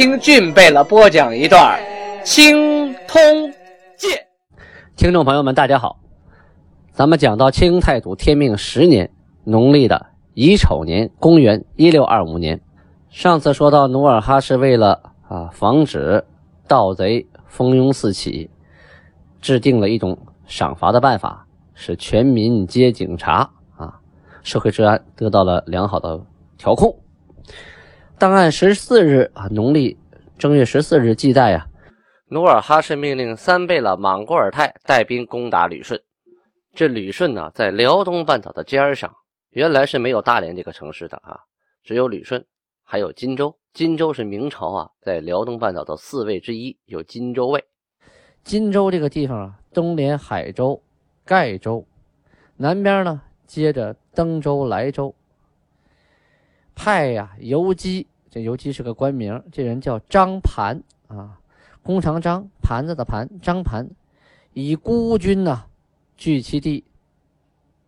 听俊贝勒播讲一段《清通鉴》。听众朋友们，大家好，咱们讲到清太祖天命十年，农历的乙丑年，公元一六二五年。上次说到努尔哈赤为了啊防止盗贼蜂拥四起，制定了一种赏罚的办法，使全民皆警察啊，社会治安得到了良好的调控。档案十四日啊，农历正月十四日记载呀，努尔哈赤命令三贝勒莽古尔泰带兵攻打旅顺。这旅顺呢，在辽东半岛的尖儿上，原来是没有大连这个城市的啊，只有旅顺，还有荆州。荆州是明朝啊，在辽东半岛的四卫之一，有荆州卫。荆州这个地方啊，东连海州、盖州，南边呢接着登州、莱州。派呀，游击。这尤其是个官名，这人叫张盘啊，弓长张，盘子的盘，张盘，以孤军呐，据其地，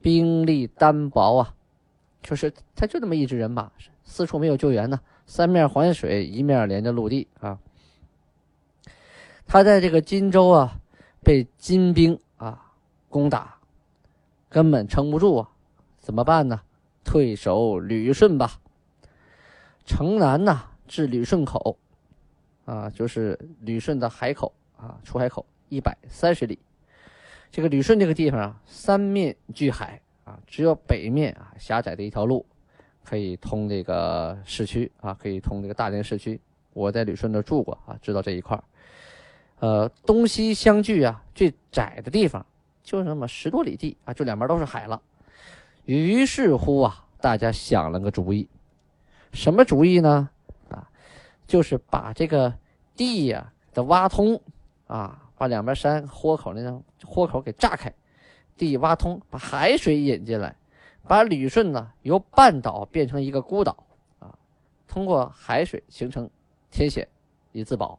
兵力单薄啊，就是他就那么一支人马，四处没有救援呢，三面环水，一面连着陆地啊。他在这个荆州啊，被金兵啊攻打，根本撑不住啊，怎么办呢？退守旅顺吧。城南呐，至旅顺口，啊，就是旅顺的海口啊，出海口一百三十里。这个旅顺这个地方啊，三面据海啊，只有北面啊狭窄的一条路可以通这个市区啊，可以通这个大连市区。我在旅顺那住过啊，知道这一块呃，东西相距啊，最窄的地方就那么十多里地啊，就两边都是海了。于是乎啊，大家想了个主意。什么主意呢？啊，就是把这个地呀的挖通，啊，把两边山豁口那个豁口给炸开，地挖通，把海水引进来，把旅顺呢由半岛变成一个孤岛，啊，通过海水形成天险以自保，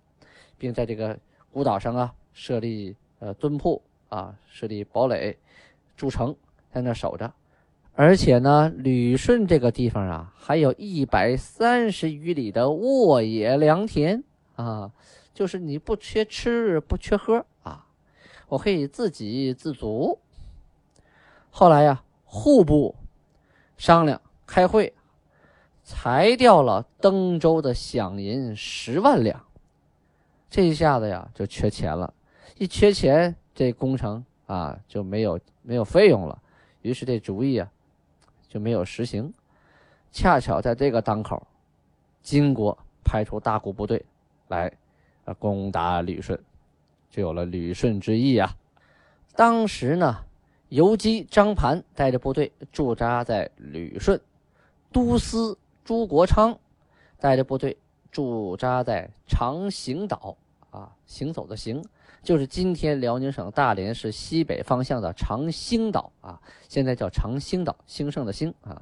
并在这个孤岛上啊设立呃墩铺啊，设立堡垒，筑城，在那守着。而且呢，旅顺这个地方啊，还有一百三十余里的沃野良田啊，就是你不缺吃不缺喝啊，我可以自给自足。后来呀，户部商量开会，裁掉了登州的饷银十万两，这一下子呀就缺钱了，一缺钱，这工程啊就没有没有费用了，于是这主意啊。就没有实行，恰巧在这个当口，金国派出大股部队来，啊攻打旅顺，就有了旅顺之役啊。当时呢，游击张盘带着部队驻扎在旅顺，都司朱国昌带着部队驻扎在长行岛啊，行走的行。就是今天辽宁省大连市西北方向的长兴岛啊，现在叫长兴岛，兴盛的兴啊。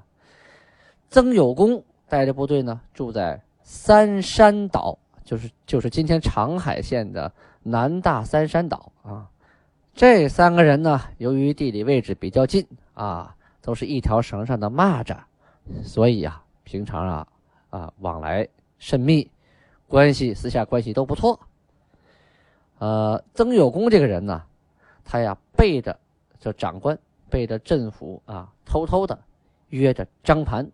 曾有功带着部队呢，住在三山岛，就是就是今天长海县的南大三山岛啊。这三个人呢，由于地理位置比较近啊，都是一条绳上的蚂蚱，所以呀，平常啊啊往来甚密，关系私下关系都不错。呃，曾有功这个人呢，他呀背着这长官，背着镇抚啊，偷偷的约着张盘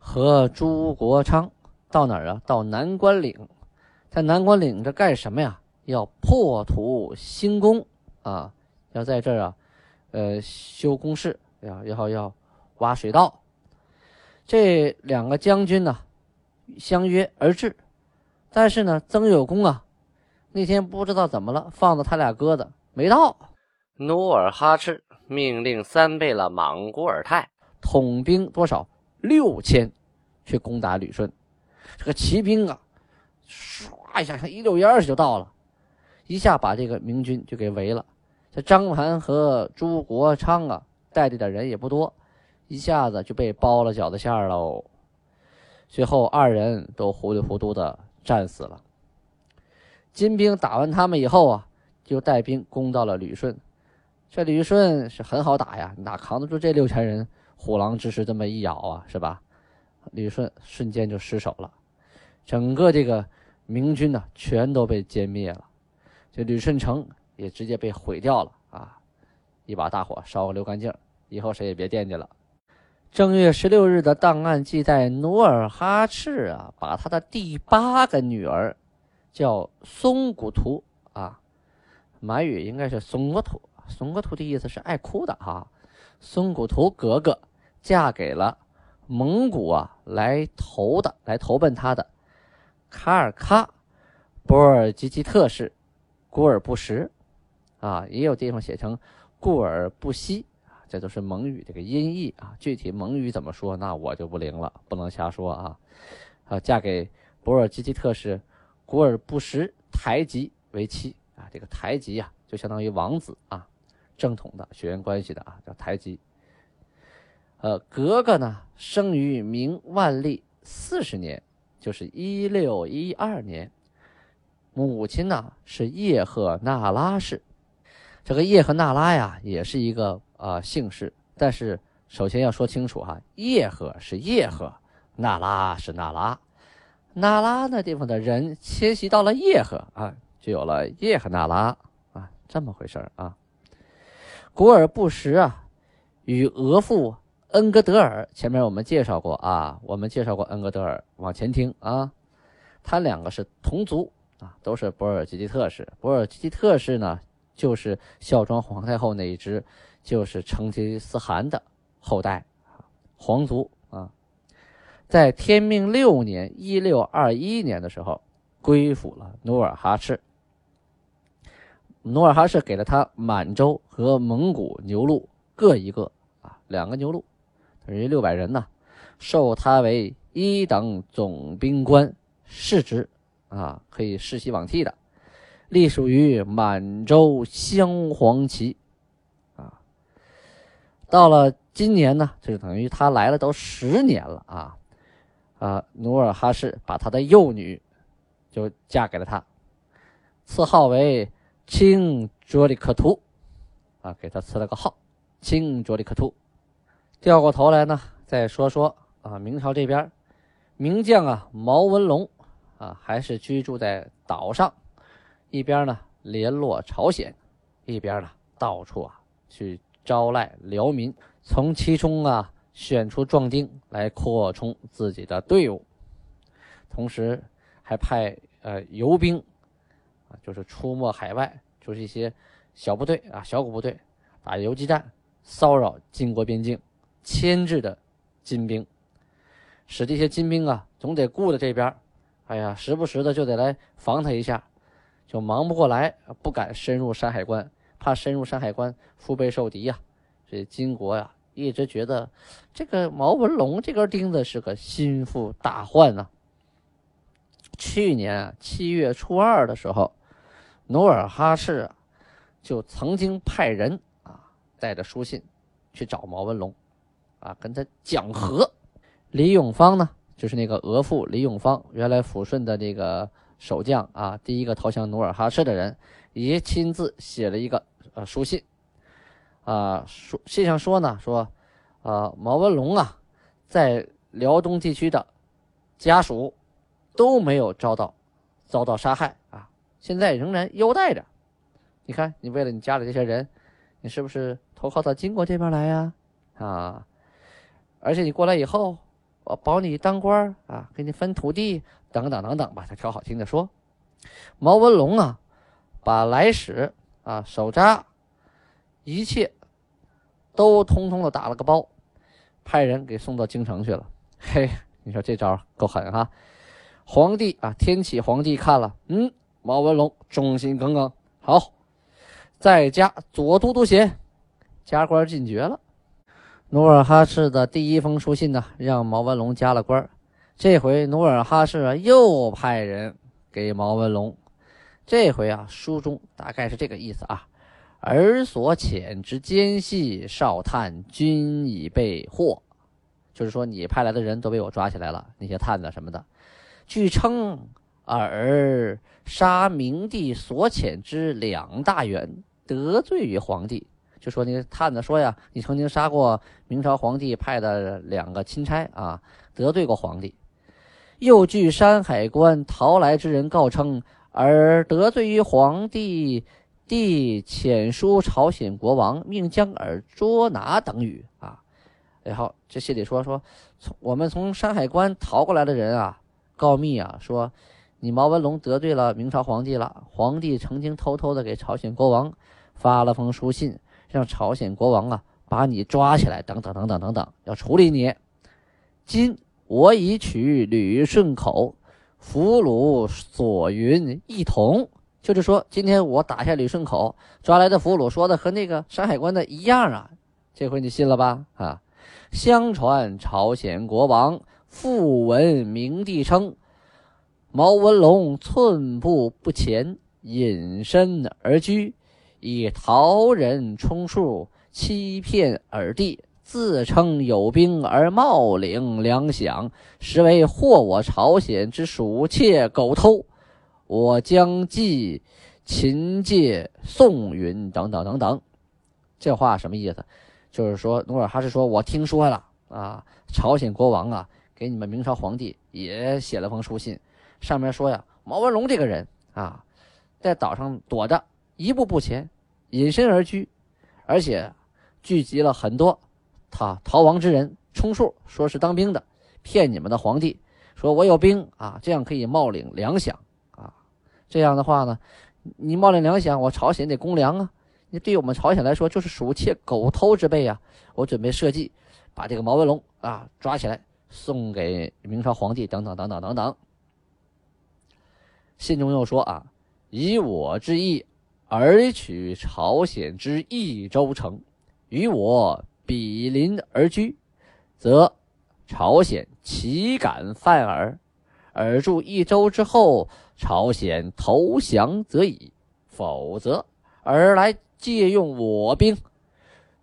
和朱国昌到哪儿啊？到南关岭，在南关岭这干什么呀？要破土兴工啊，要在这儿啊，呃，修工事，要要要挖水道。这两个将军呢，相约而至，但是呢，曾有功啊。那天不知道怎么了，放了他俩鸽子没到。努尔哈赤命令三贝勒莽古尔泰统兵多少六千，去攻打旅顺。这个骑兵啊，唰一下像一溜烟似的就到了，一下把这个明军就给围了。这张盘和朱国昌啊，带着的人也不多，一下子就被包了饺子馅喽。最后二人都糊里糊涂的战死了。金兵打完他们以后啊，就带兵攻到了旅顺。这旅顺是很好打呀，哪扛得住这六千人？虎狼之师这么一咬啊，是吧？旅顺瞬间就失守了，整个这个明军呢，全都被歼灭了，这旅顺城也直接被毁掉了啊！一把大火烧个溜干净，以后谁也别惦记了。正月十六日的档案记载，努尔哈赤啊，把他的第八个女儿叫松古图啊，满语应该是松古图，松古图的意思是爱哭的哈，松古图格格。嫁给了蒙古啊，来投的，来投奔他的卡尔喀博尔济吉特氏古尔布什啊，也有地方写成固尔布西啊，这都是蒙语这个音译啊。具体蒙语怎么说，那我就不灵了，不能瞎说啊。啊，嫁给博尔济吉特氏古尔布什台吉为妻啊，这个台吉啊，就相当于王子啊，正统的血缘关系的啊，叫台吉。呃，格格呢，生于明万历四十年，就是一六一二年。母亲呢是叶赫那拉氏。这个叶赫那拉呀，也是一个呃姓氏。但是首先要说清楚哈，叶赫是叶赫，那拉是那拉。那拉那地方的人迁徙到了叶赫啊，就有了叶赫那拉啊，这么回事啊。古尔布什啊，与额父。恩格德尔前面我们介绍过啊，我们介绍过恩格德尔，往前听啊。他两个是同族啊，都是博尔济吉特氏。博尔济吉特氏呢，就是孝庄皇太后那一支，就是成吉思汗的后代皇族。在天命六年（一六二一年）的时候，归附了努尔哈赤。努尔哈赤给了他满洲和蒙古牛录各一个啊，两个牛录。等于六百人呢，授他为一等总兵官，世职啊，可以世袭罔替的，隶属于满洲镶黄旗啊。到了今年呢，就等于他来了都十年了啊啊！努尔哈赤把他的幼女就嫁给了他，赐号为清卓里克图啊，给他赐了个号清卓里克图。掉过头来呢，再说说啊，明朝这边，名将啊毛文龙啊，还是居住在岛上，一边呢联络朝鲜，一边呢到处啊去招徕辽民，从其中啊选出壮丁来扩充自己的队伍，同时还派呃游兵啊，就是出没海外，就是一些小部队啊小股部队打游击战，骚扰金国边境。牵制的金兵，使这些金兵啊，总得顾着这边哎呀，时不时的就得来防他一下，就忙不过来，不敢深入山海关，怕深入山海关腹背受敌呀。这金国呀，一直觉得这个毛文龙这根钉子是个心腹大患呐。去年七月初二的时候，努尔哈赤，就曾经派人啊，带着书信去找毛文龙。啊，跟他讲和，李永芳呢，就是那个额驸李永芳，原来抚顺的这个守将啊，第一个投降努尔哈赤的人，也亲自写了一个呃书信，啊，说信上说呢，说，啊，毛文龙啊，在辽东地区的家属都没有遭到遭到杀害啊，现在仍然优待着。你看，你为了你家里这些人，你是不是投靠到金国这边来呀？啊？而且你过来以后，我保你当官啊，给你分土地，等等等等吧。他挑好听的说，毛文龙啊，把来使啊、手札，一切都通通的打了个包，派人给送到京城去了。嘿，你说这招够狠哈！皇帝啊，天启皇帝看了，嗯，毛文龙忠心耿耿，好，再加左都督衔，加官进爵了。努尔哈赤的第一封书信呢，让毛文龙加了官这回努尔哈赤啊，又派人给毛文龙。这回啊，书中大概是这个意思啊。而所遣之奸细少探，均已被获。就是说，你派来的人都被我抓起来了，那些探子什么的。据称，尔杀明帝所遣之两大员，得罪于皇帝。就说那探子说呀，你曾经杀过明朝皇帝派的两个钦差啊，得罪过皇帝。又据山海关逃来之人告称，而得罪于皇帝。帝遣书朝鲜国王，命将尔捉拿等语啊。然后这信里说说，从我们从山海关逃过来的人啊，告密啊，说你毛文龙得罪了明朝皇帝了。皇帝曾经偷偷的给朝鲜国王发了封书信，让朝鲜国王啊把你抓起来，等等等等等等，要处理你。今我已取旅顺口俘虏所云一同。就是说，今天我打下旅顺口抓来的俘虏，说的和那个山海关的一样啊。这回你信了吧？啊，相传朝鲜国王复文明帝称，毛文龙寸步不前，隐身而居，以逃人充数，欺骗尔帝，自称有兵而冒领粮饷，实为祸我朝鲜之鼠窃狗偷。我将记秦介宋云等等等等，这话什么意思？就是说努尔哈赤说：“我听说了啊，朝鲜国王啊，给你们明朝皇帝也写了封书信，上面说呀，毛文龙这个人啊，在岛上躲着，一步不前，隐身而居，而且聚集了很多他逃亡之人，充数，说是当兵的，骗你们的皇帝，说我有兵啊，这样可以冒领粮饷。”这样的话呢，你冒领粮饷，我朝鲜得公粮啊！你对我们朝鲜来说就是鼠窃狗偷之辈啊！我准备设计，把这个毛文龙啊抓起来，送给明朝皇帝，等等等等等等。信中又说啊，以我之意，而取朝鲜之益州城，与我比邻而居，则朝鲜岂敢犯耳？而住一周之后。朝鲜投降则已，否则尔来借用我兵，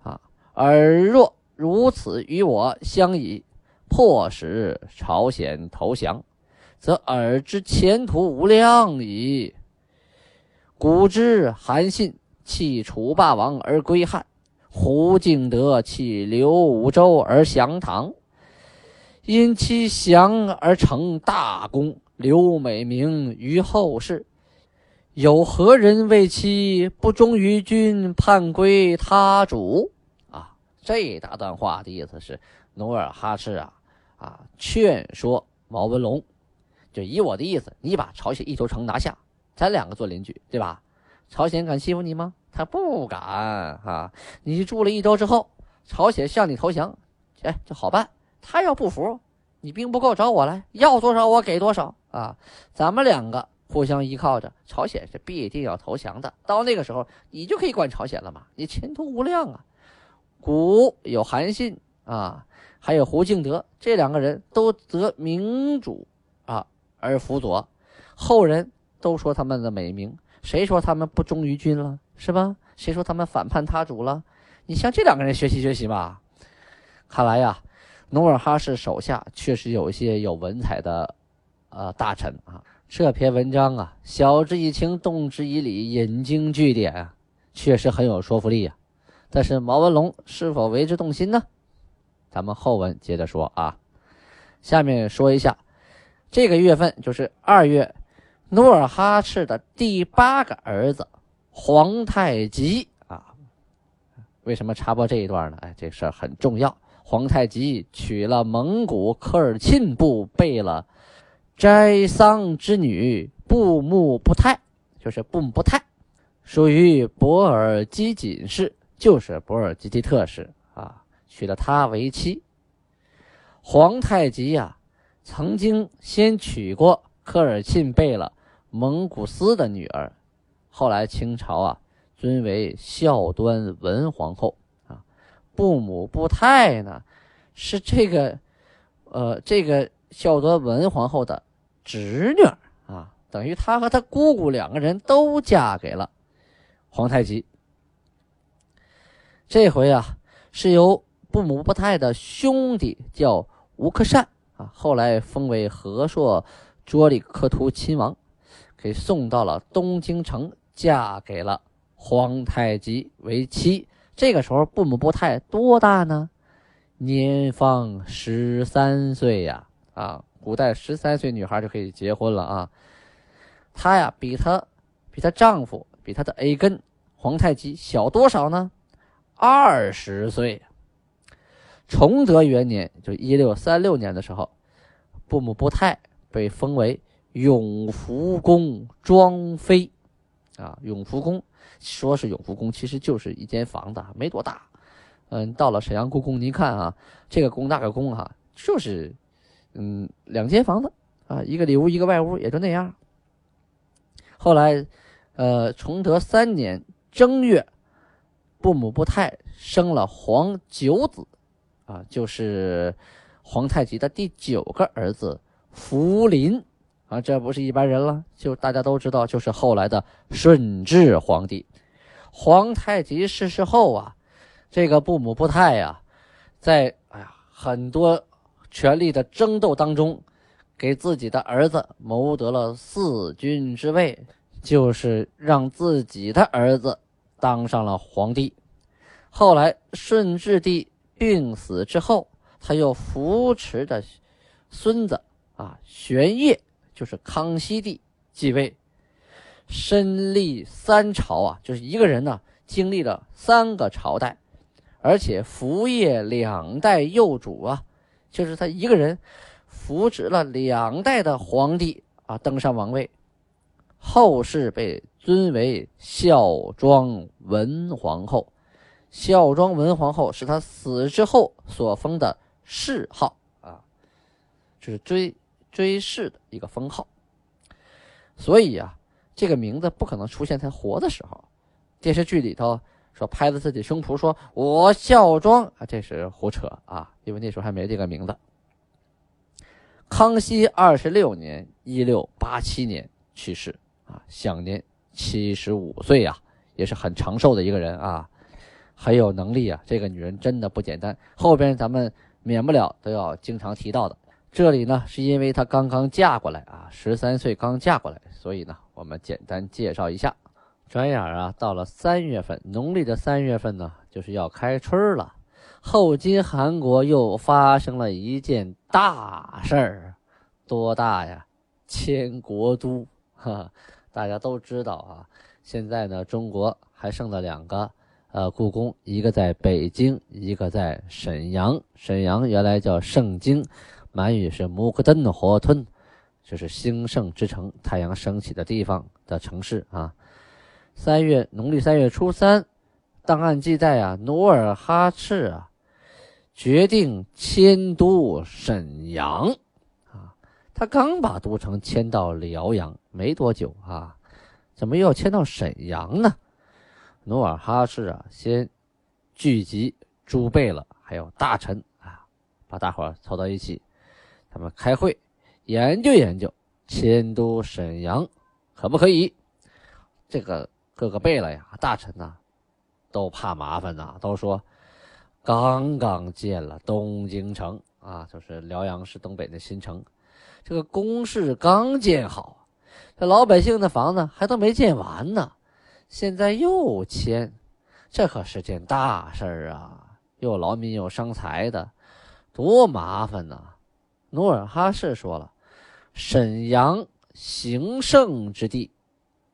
啊！尔若如此与我相倚，迫使朝鲜投降，则尔之前途无量矣。古之韩信弃楚霸王而归汉，胡敬德弃刘武周而降唐，因其降而成大功。刘美名于后世，有何人为其不忠于君，叛归他主？啊，这大段话的意思是，努尔哈赤啊啊，劝说毛文龙，就以我的意思，你把朝鲜一州城拿下，咱两个做邻居，对吧？朝鲜敢欺负你吗？他不敢啊！你住了一周之后，朝鲜向你投降，哎，就好办。他要不服，你兵不够找我来，要多少我给多少。啊，咱们两个互相依靠着，朝鲜是必定要投降的。到那个时候，你就可以管朝鲜了嘛，你前途无量啊！古有韩信啊，还有胡敬德，这两个人都得明主啊而辅佐，后人都说他们的美名。谁说他们不忠于君了，是吧？谁说他们反叛他主了？你向这两个人学习学习吧。看来呀，努尔哈赤手下确实有一些有文采的。啊，大臣啊，这篇文章啊，晓之以情，动之以理，引经据典啊，确实很有说服力啊。但是毛文龙是否为之动心呢？咱们后文接着说啊。下面说一下，这个月份就是二月，努尔哈赤的第八个儿子皇太极啊。为什么插播这一段呢？哎，这事儿很重要。皇太极娶了蒙古科尔沁部贝勒。斋桑之女布木布泰，就是布木布泰，属于博尔基锦氏，就是博尔基吉特氏啊，娶了她为妻。皇太极呀，曾经先娶过科尔沁贝勒蒙古斯的女儿，后来清朝啊尊为孝端文皇后。布母布泰呢，是这个，呃，这个孝端文皇后的。侄女啊，等于她和她姑姑两个人都嫁给了皇太极。这回啊，是由布姆布泰的兄弟叫吴克善啊，后来封为和硕卓里克图亲王，给送到了东京城，嫁给了皇太极为妻。这个时候，布姆布泰多大呢？年方十三岁呀！啊，古代十三岁女孩就可以结婚了啊。她呀，比她比她丈夫，比她的 A 根皇太极小多少呢？二十岁。崇德元年，就一六三六年的时候，布姆布泰被封为永福宫庄妃。啊，永福宫说是永福宫，其实就是一间房子，没多大。嗯，到了沈阳故宫，您看啊，这个宫那个宫哈，就是，嗯，两间房子啊，一个里屋，一个外屋，也就那样。后来，呃，崇德三年正月，布姆布泰生了皇九子，啊，就是皇太极的第九个儿子福临，啊，这不是一般人了，就大家都知道，就是后来的顺治皇帝。皇太极逝世后啊。这个布姆布泰呀，在哎呀很多权力的争斗当中，给自己的儿子谋得了四军之位，就是让自己的儿子当上了皇帝。后来顺治帝病死之后，他又扶持着孙子啊玄烨，就是康熙帝继位，身历三朝啊，就是一个人呢经历了三个朝代。而且扶业两代幼主啊，就是他一个人扶植了两代的皇帝啊登上王位，后世被尊为孝庄文皇后。孝庄文皇后是他死之后所封的谥号啊，就是追追谥的一个封号。所以啊，这个名字不可能出现在活的时候，电视剧里头。说拍着自己胸脯说：“我孝庄啊，这是胡扯啊！因为那时候还没这个名字。”康熙二十六年（一六八七年）去世啊，享年七十五岁呀，也是很长寿的一个人啊，很有能力啊。这个女人真的不简单。后边咱们免不了都要经常提到的。这里呢，是因为她刚刚嫁过来啊，十三岁刚嫁过来，所以呢，我们简单介绍一下。转眼啊，到了三月份，农历的三月份呢，就是要开春了。后金韩国又发生了一件大事儿，多大呀？迁国都，哈，大家都知道啊。现在呢，中国还剩了两个，呃，故宫，一个在北京，一个在沈阳。沈阳原来叫盛京，满语是木克登的火吞，就是兴盛之城，太阳升起的地方的城市啊。三月农历三月初三，档案记载啊，努尔哈赤啊决定迁都沈阳啊。他刚把都城迁到辽阳没多久啊，怎么又要迁到沈阳呢？努尔哈赤啊，先聚集诸贝勒还有大臣啊，把大伙凑到一起，他们开会研究研究迁都沈阳可不可以？这个。各个贝勒呀，大臣呐，都怕麻烦呐，都说刚刚建了东京城啊，就是辽阳市东北的新城，这个工事刚建好，这老百姓的房子还都没建完呢，现在又迁，这可是件大事儿啊，又劳民又伤财的，多麻烦呐！努尔哈赤说了，沈阳行盛之地。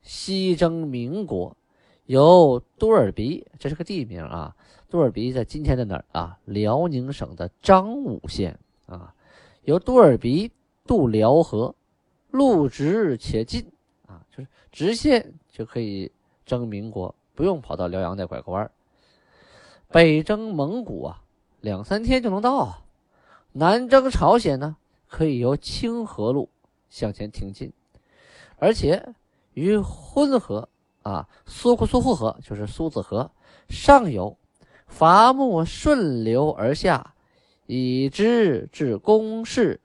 西征民国，由多尔鼻，这是个地名啊。多尔鼻在今天的哪儿啊？辽宁省的彰武县啊。由多尔鼻渡辽河，路直且近啊，就是直线就可以征民国，不用跑到辽阳再拐个弯北征蒙古啊，两三天就能到啊。南征朝鲜呢，可以由清河路向前挺进，而且。于浑河啊，苏库苏护河就是苏子河上游，伐木顺流而下，以之至宫室，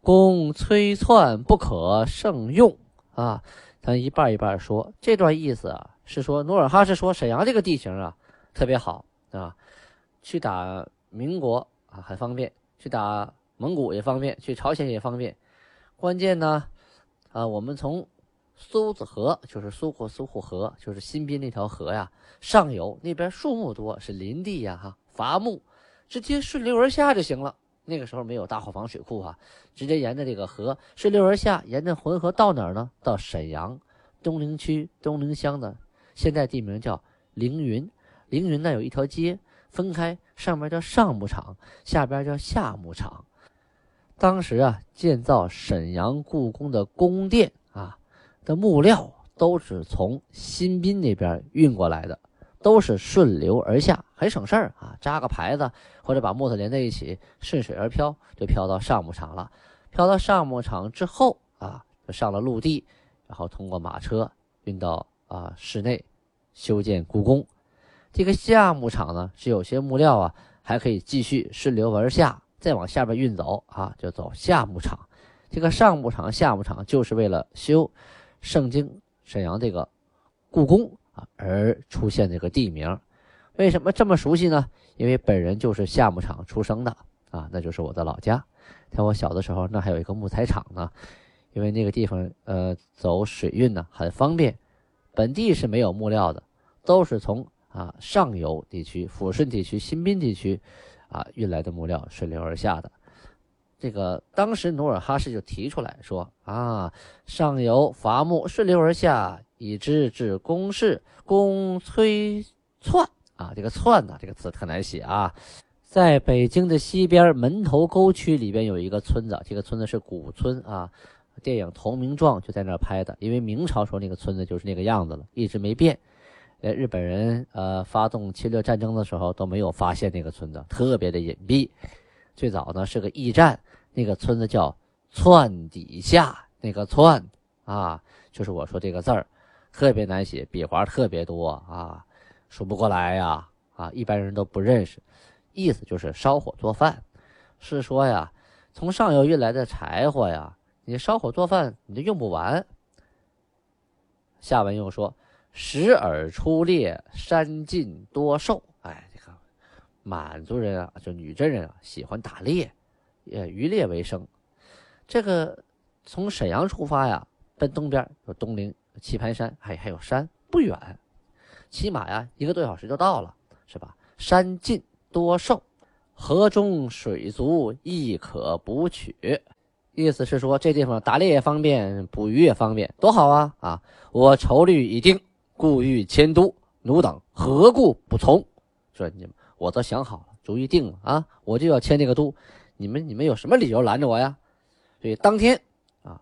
公催窜不可胜用啊，咱一半一半说。这段意思啊，是说努尔哈赤说沈阳这个地形啊特别好啊，去打民国啊很方便，去打蒙古也方便，去朝鲜也方便。关键呢，啊，我们从苏子河，就是苏霍苏库河，就是新宾那条河呀，上游那边树木多，是林地呀，哈，伐木，直接顺流而下就行了。那个时候没有大伙房水库啊，直接沿着这个河顺流而下，沿着浑河到哪儿呢？到沈阳东陵区东陵乡的现在地名叫凌云。凌云那有一条街分开，上面叫上牧场，下边叫下牧场。当时啊，建造沈阳故宫的宫殿啊的木料都是从新宾那边运过来的。都是顺流而下，很省事儿啊！扎个牌子，或者把木头连在一起，顺水而漂，就漂到上牧场了。漂到上牧场之后啊，就上了陆地，然后通过马车运到啊室内，修建故宫。这个下牧场呢，是有些木料啊，还可以继续顺流而下，再往下边运走啊，就走下牧场。这个上牧场、下牧场，就是为了修盛京沈阳这个故宫。啊，而出现这个地名，为什么这么熟悉呢？因为本人就是下牧场出生的啊，那就是我的老家。在我小的时候，那还有一个木材厂呢。因为那个地方呃走水运呢很方便，本地是没有木料的，都是从啊上游地区、抚顺地区、新宾地区啊运来的木料顺流而下的。这个当时努尔哈赤就提出来说啊，上游伐木顺流而下。以之至宫室，公崔窜啊，这个窜呢，这个词特难写啊。在北京的西边门头沟区里边有一个村子，这个村子是古村啊。电影《投名状》就在那儿拍的，因为明朝时候那个村子就是那个样子了，一直没变。在，日本人呃发动侵略战争的时候都没有发现那个村子，特别的隐蔽。最早呢是个驿站，那个村子叫窜底下，那个窜啊，就是我说这个字儿。特别难写，笔画特别多啊，数不过来呀啊，一般人都不认识。意思就是烧火做饭，是说呀，从上游运来的柴火呀，你烧火做饭你就用不完。下文又说，时而出猎，山尽多兽。哎，这个满族人啊，就女真人啊，喜欢打猎，也渔猎为生。这个从沈阳出发呀，奔东边有东陵。棋盘山还还有山不远，骑马呀一个多小时就到了，是吧？山近多兽，河中水足，亦可捕取。意思是说这地方打猎也方便，捕鱼也方便，多好啊！啊，我筹虑已定，故欲迁都，奴等何故不从？说你们，我都想好了，主意定了啊，我就要迁这个都，你们你们有什么理由拦着我呀？所以当天啊，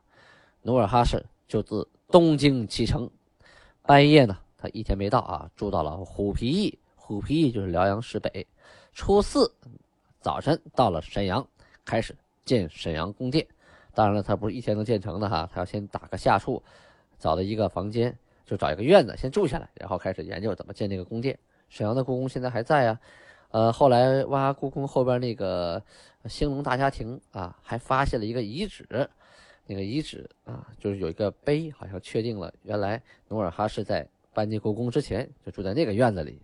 努尔哈赤就自。东京启程，半夜呢，他一天没到啊，住到了虎皮驿。虎皮驿就是辽阳市北。初四早晨到了沈阳，开始建沈阳宫殿。当然了，他不是一天能建成的哈，他要先打个下处，找了一个房间，就找一个院子先住下来，然后开始研究怎么建这个宫殿。沈阳的故宫现在还在啊，呃，后来挖故宫后边那个兴隆大家庭啊，还发现了一个遗址。那个遗址啊，就是有一个碑，好像确定了原来努尔哈赤在搬进故宫之前就住在那个院子里。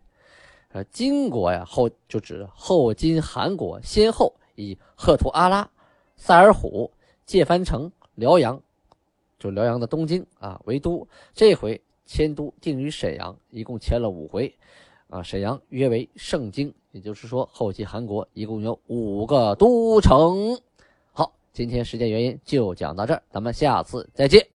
呃，金国呀，后就指后金韩国先后以赫图阿拉、萨尔浒、界藩城、辽阳，就辽阳的东京啊为都。这回迁都定于沈阳，一共迁了五回，啊，沈阳约为盛京，也就是说后期韩国一共有五个都城。好今天时间原因就讲到这儿，咱们下次再见。